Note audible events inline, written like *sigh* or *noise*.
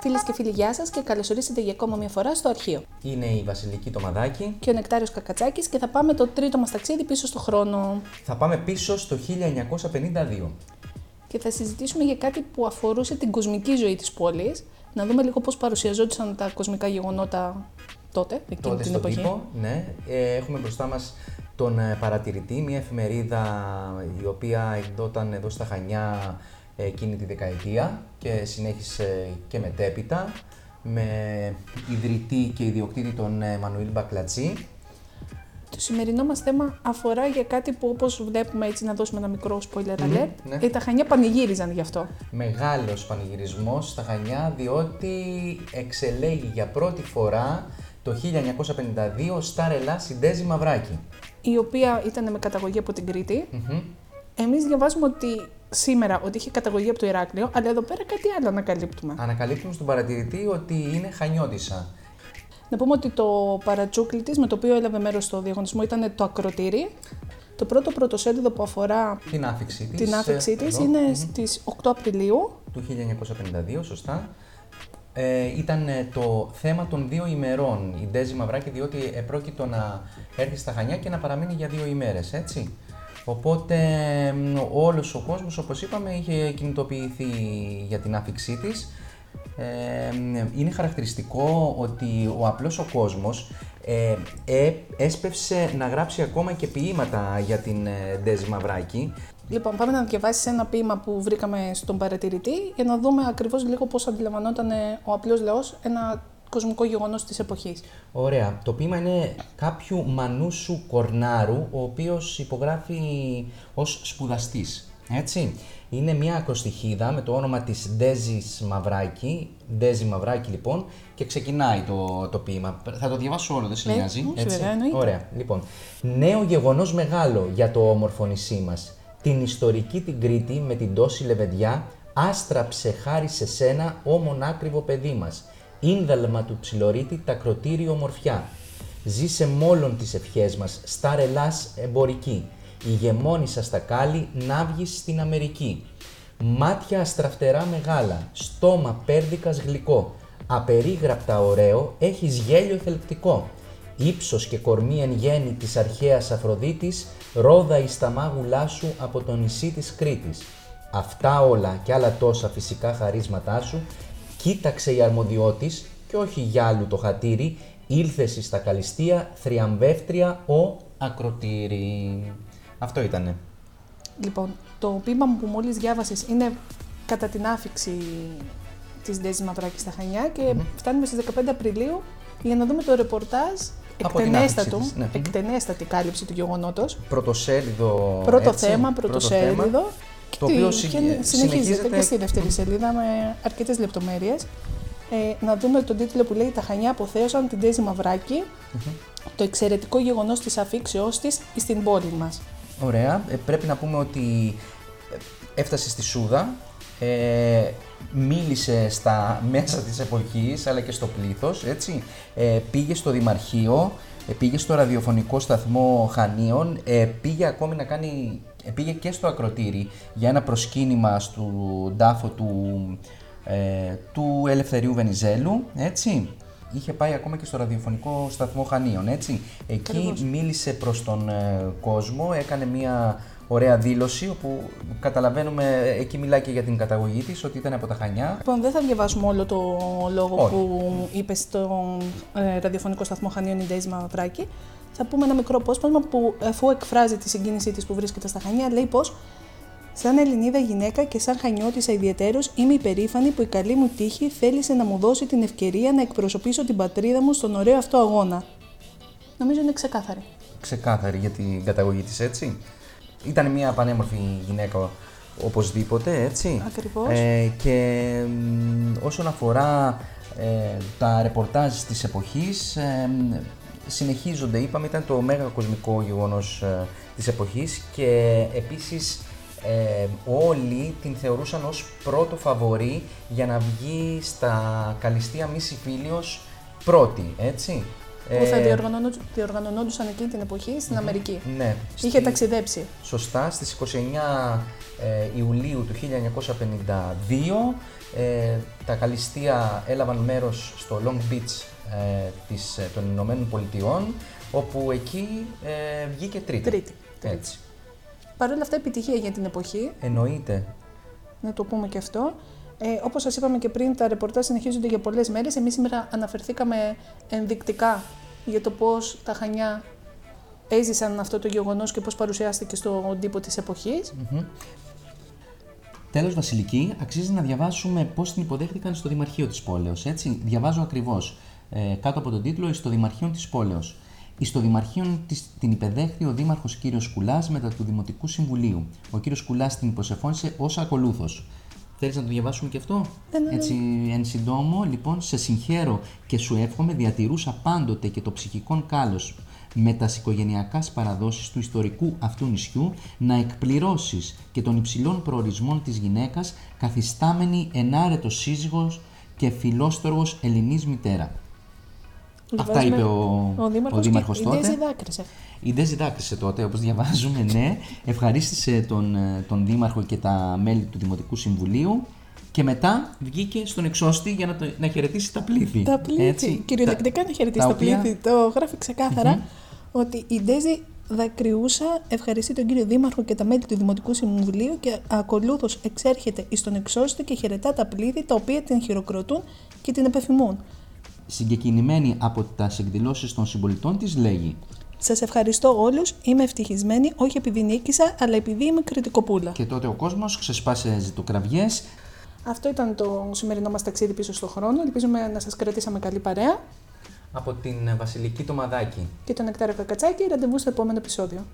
Φίλες και φίλοι, γεια σας και καλώ ορίσατε για ακόμα μια φορά στο αρχείο. Είναι η Βασιλική Τομαδάκη. Και ο Νεκτάριος Κακατσάκης και θα πάμε το τρίτο μας ταξίδι πίσω στο χρόνο. Θα πάμε πίσω στο 1952. Και θα συζητήσουμε για κάτι που αφορούσε την κοσμική ζωή της πόλης. Να δούμε λίγο πώς παρουσιαζόντουσαν τα κοσμικά γεγονότα τότε, εκείνη Τότε την στον εποχή. τύπο, ναι. Ε, έχουμε μπροστά μας τον ε, Παρατηρητή, μια εφημερίδα η οποία εκδόταν εδώ στα Χανιά ε, εκείνη τη δεκαετία και συνέχισε και μετέπειτα με ιδρυτή και ιδιοκτήτη τον ε, Μανουήλ Μπακλατζή. Το σημερινό μας θέμα αφορά για κάτι που όπως βλέπουμε έτσι να δώσουμε ένα μικρό spoiler alert. ναι. ε, τα Χανιά πανηγύριζαν γι' αυτό. Μεγάλος πανηγυρισμός στα Χανιά διότι εξελέγει για πρώτη φορά το 1952 στα ρελά Συντέζη Μαυράκη. Η οποία ήταν με καταγωγή από την Κρήτη. Μμμ. Εμείς διαβάζουμε ότι σήμερα ότι είχε καταγωγή από το Ηράκλειο, αλλά εδώ πέρα κάτι άλλο ανακαλύπτουμε. Ανακαλύπτουμε στον παρατηρητή ότι είναι χανιώτισσα. Να πούμε ότι το παρατσούκλι της με το οποίο έλαβε μέρος στο διαγωνισμό ήταν το ακροτήρι. Το πρώτο πρωτοσέλιδο που αφορά Την άφηξή της. την άφηξή ε, της εδώ, είναι μμμ, στις 8 Απριλίου. του 1952, σωστά. Ε, ήταν ε, το θέμα των δύο ημερών η Ντέζη Μαυράκη, διότι επρόκειτο να έρθει στα Χανιά και να παραμείνει για δύο ημέρες, έτσι. Οπότε μ, όλος ο κόσμος, όπως είπαμε, είχε κινητοποιηθεί για την άφηξή της. Ε, μ, είναι χαρακτηριστικό ότι ο απλός ο κόσμος ε, ε, έσπευσε να γράψει ακόμα και ποίηματα για την ε, Ντέζη Μαυράκη, Λοιπόν, πάμε να διαβάσεις ένα ποίημα που βρήκαμε στον παρατηρητή για να δούμε ακριβώς λίγο πώς αντιλαμβανόταν ε, ο απλός λαός ένα κοσμικό γεγονός της εποχής. Ωραία. Το ποίημα είναι κάποιου Μανούσου Κορνάρου, ο οποίος υπογράφει ως σπουδαστής. Έτσι. Είναι μια ακροστοιχίδα με το όνομα της Ντέζης Μαυράκη, Ντέζη Μαυράκη λοιπόν, και ξεκινάει το, το ποίημα. Θα το διαβάσω όλο, δεν σε Ε, νοιάζει. όχι, βέβαια, εννοείται. Ωραία. Λοιπόν, νέο γεγονός μεγάλο για το όμορφο νησί μας. Την ιστορική την Κρήτη με την τόση λεβεδιά άστραψε χάρη σε σένα, ο μονάκριβο παιδί μας. Ίνδαλμα του ψιλορίτη τα κροτήριο ομορφιά. Ζήσε μόλον τις ευχές μας, στα ρελάς εμπορική. Ηγεμόνησα στα κάλλη, να βγεις στην Αμερική. Μάτια αστραφτερά μεγάλα, στόμα πέρδικας γλυκό. Απερίγραπτα ωραίο, έχεις γέλιο θελκτικό. Ήψος και κορμί εν γέννη της αρχαίας Αφροδίτης, ρόδα εις τα μάγουλά σου από το νησί της Κρήτης. Αυτά όλα και άλλα τόσα φυσικά χαρίσματά σου, κοίταξε η αρμοδιότης και όχι για άλλου το χατήρι, ήλθεση στα καλυστία, θριαμβεύτρια ο ακροτήρι. Αυτό ήτανε. Λοιπόν, το ποίημα που μόλις διάβασες είναι κατά την άφηξη της Ντέζης Μαυράκης στα Χανιά και φτάνουμε στις 15 Απριλίου για να δούμε το ρεπορτάζ Από την εκτενέστατο, άφηξη της, ναι. εκτενέστατη κάλυψη του γεγονότος. Πρωτοσέλιδο. Πρώτο έτσι, θέμα, πρώτο πρωτοσέλιδο. θέμα, και το τι- οποίο και συ- συνεχίζεται, συνεχίζεται και στη δεύτερη σελίδα με αρκετές λεπτομέρειες. Ε, να δούμε τον τίτλο που λέει «Τα Χανιά αποθέωσαν την Ντέζη Μαυράκη, το εξαιρετικό γεγονός της αφήξεώς της στην πόλη μας». Ωραία. Ε, πρέπει να πούμε ότι ε, έφτασε στη Σούδα, ε, μίλησε στα *laughs* μέσα της εποχής, αλλά και στο πλήθος, έτσι. Ε, πήγε στο Δημαρχείο, ε, πήγε στο ραδιοφωνικό σταθμό Χανίων, ε, πήγε ακόμη να κάνει, ε, πήγε και στο ακροτήρι για ένα προσκύνημα του τάφο του, ε, του Ελευθερίου Βενιζέλου, έτσι. Είχε πάει ακόμα και στο ραδιοφωνικό σταθμό Χανίων, έτσι. Εκεί Ακριβώς. μίλησε προς τον ε, κόσμο, έκανε μια ωραία δήλωση όπου καταλαβαίνουμε, ε, εκεί μιλάει και για την καταγωγή της, ότι ήταν από τα Χανιά. Λοιπόν, δεν θα διαβάσουμε όλο το λόγο Όχι. που είπε στο ε, ραδιοφωνικό σταθμό Χανίων η Ντέζη Μαυράκη. Θα πούμε ένα μικρό απόσπασμα που αφού εκφράζει τη συγκίνησή της που βρίσκεται στα Χανιά, λέει πως Σαν Ελληνίδα γυναίκα και σαν Χανιώτησα ιδιαίτερω, είμαι υπερήφανη που η καλή μου τύχη θέλησε να μου δώσει την ευκαιρία να εκπροσωπήσω την πατρίδα μου στον ωραίο αυτό αγώνα. Νομίζω είναι ξεκάθαρη. Ξεκάθαρη για την καταγωγή της, έτσι. Ήταν μια πανέμορφη γυναίκα οπωσδήποτε, έτσι. Ακριβώς. Ε, και μ, όσον αφορά ε, τα ρεπορτάζ της εποχής, ε, μ, συνεχίζονται, είπαμε, ήταν το μέγα κοσμικό γεγονός ε, της εποχής και επίσης ε, όλοι την θεωρούσαν ως πρώτο φαβορή για να βγει στα καλυστία Μίση Φίλιος πρώτη, έτσι. Που θα Ε, διοργανωνόντου- διοργανωνόντουσαν εκείνη την εποχή στην Αμερική. Ναι. Είχε στη- ταξιδέψει. Σωστά, στις 29 ε, Ιουλίου του 1952 ε, τα καλυστία έλαβαν μέρος στο Long Beach ε, της, ε, των Ηνωμένων Πολιτειών όπου εκεί ε, βγήκε τρίτη. Τρίτη. τρίτη. Έτσι. Παρ' όλα αυτά, επιτυχία για την εποχή, Εννοείται. να το πούμε και αυτό. Ε, όπως σας είπαμε και πριν, τα ρεπορτάζ συνεχίζονται για πολλές μέρες. Εμείς σήμερα αναφερθήκαμε ενδεικτικά για το πώς τα Χανιά έζησαν αυτό το γεγονός και πώς παρουσιάστηκε στον τύπο της εποχής. Τέλος Βασιλική, αξίζει να διαβάσουμε πώς την υποδέχτηκαν στο Δημαρχείο της Πόλεως. Έτσι, διαβάζω ακριβώς ε, κάτω από τον τίτλο «Στο Δημαρχείο της Πόλεως». Στο Δημαρχείο της, την υπεδέχθη ο Δήμαρχος κ. Σκουλάς μετά του Δημοτικού Συμβουλίου. Ο κ. Σκουλάς την υποσεφώνησε ως ακολούθος. Θέλεις να το διαβάσουμε και αυτό; Ναι, ναι, ναι. Έτσι, εν συντόμο, λοιπόν, σε συγχαίρω και σου εύχομαι διατηρούσα πάντοτε και το ψυχικό κάλος με τα οικογενειακάς παραδόσεις του ιστορικού αυτού νησιού να εκπληρώσεις και των υψηλών προορισμών της γυναίκας καθιστάμενη ενάρετος σύζυγος και φιλόστοργος Ελληνής μητέρα. Αυτά Διαβάζουμε είπε ο, ο Δήμαρχος, Δήμαρχος και τότε. η Ντέζη δάκρυσε. Η Ντέζη δάκρυσε τότε, όπως διαβάζουμε, ναι. Ευχαρίστησε τον, ε, τον Δήμαρχο και τα μέλη του Δημοτικού Συμβουλίου και μετά βγήκε στον εξώστη για να, το, να χαιρετήσει τα πλήθη. Τα πλήθη. Έτσι. Κυριολεκτικά να χαιρετήσει τα τα, οποία- πλήθη. Το γράφει ξεκάθαρα ότι η Ντέζη δακρυούσα ευχαριστεί τον κύριο Δήμαρχο και τα μέλη του Δημοτικού Συμβουλίου και ακολούθως εξέρχεται εις τον εξώστη και χαιρετά τα πλήθη τα οποία την χειροκροτούν και την επεφημούν. Συγκεκινημένη από τα εκδηλώσεις των συμπολιτών της λέγει Σας ευχαριστώ όλους. Είμαι ευτυχισμένη, όχι επειδή νίκησα, αλλά επειδή είμαι κριτικοπούλα. και τότε ο κόσμος ξεσπάσε ζητοκραυγές Αυτό ήταν το σημερινό μας ταξίδι πίσω στον χρόνο. Ελπίζουμε να σας κρατήσαμε καλή παρέα. από την Βασιλική Τομαδάκη. Και τον Νεκτάριο Κακατσάκη, ραντεβού στο επόμενο επεισόδιο.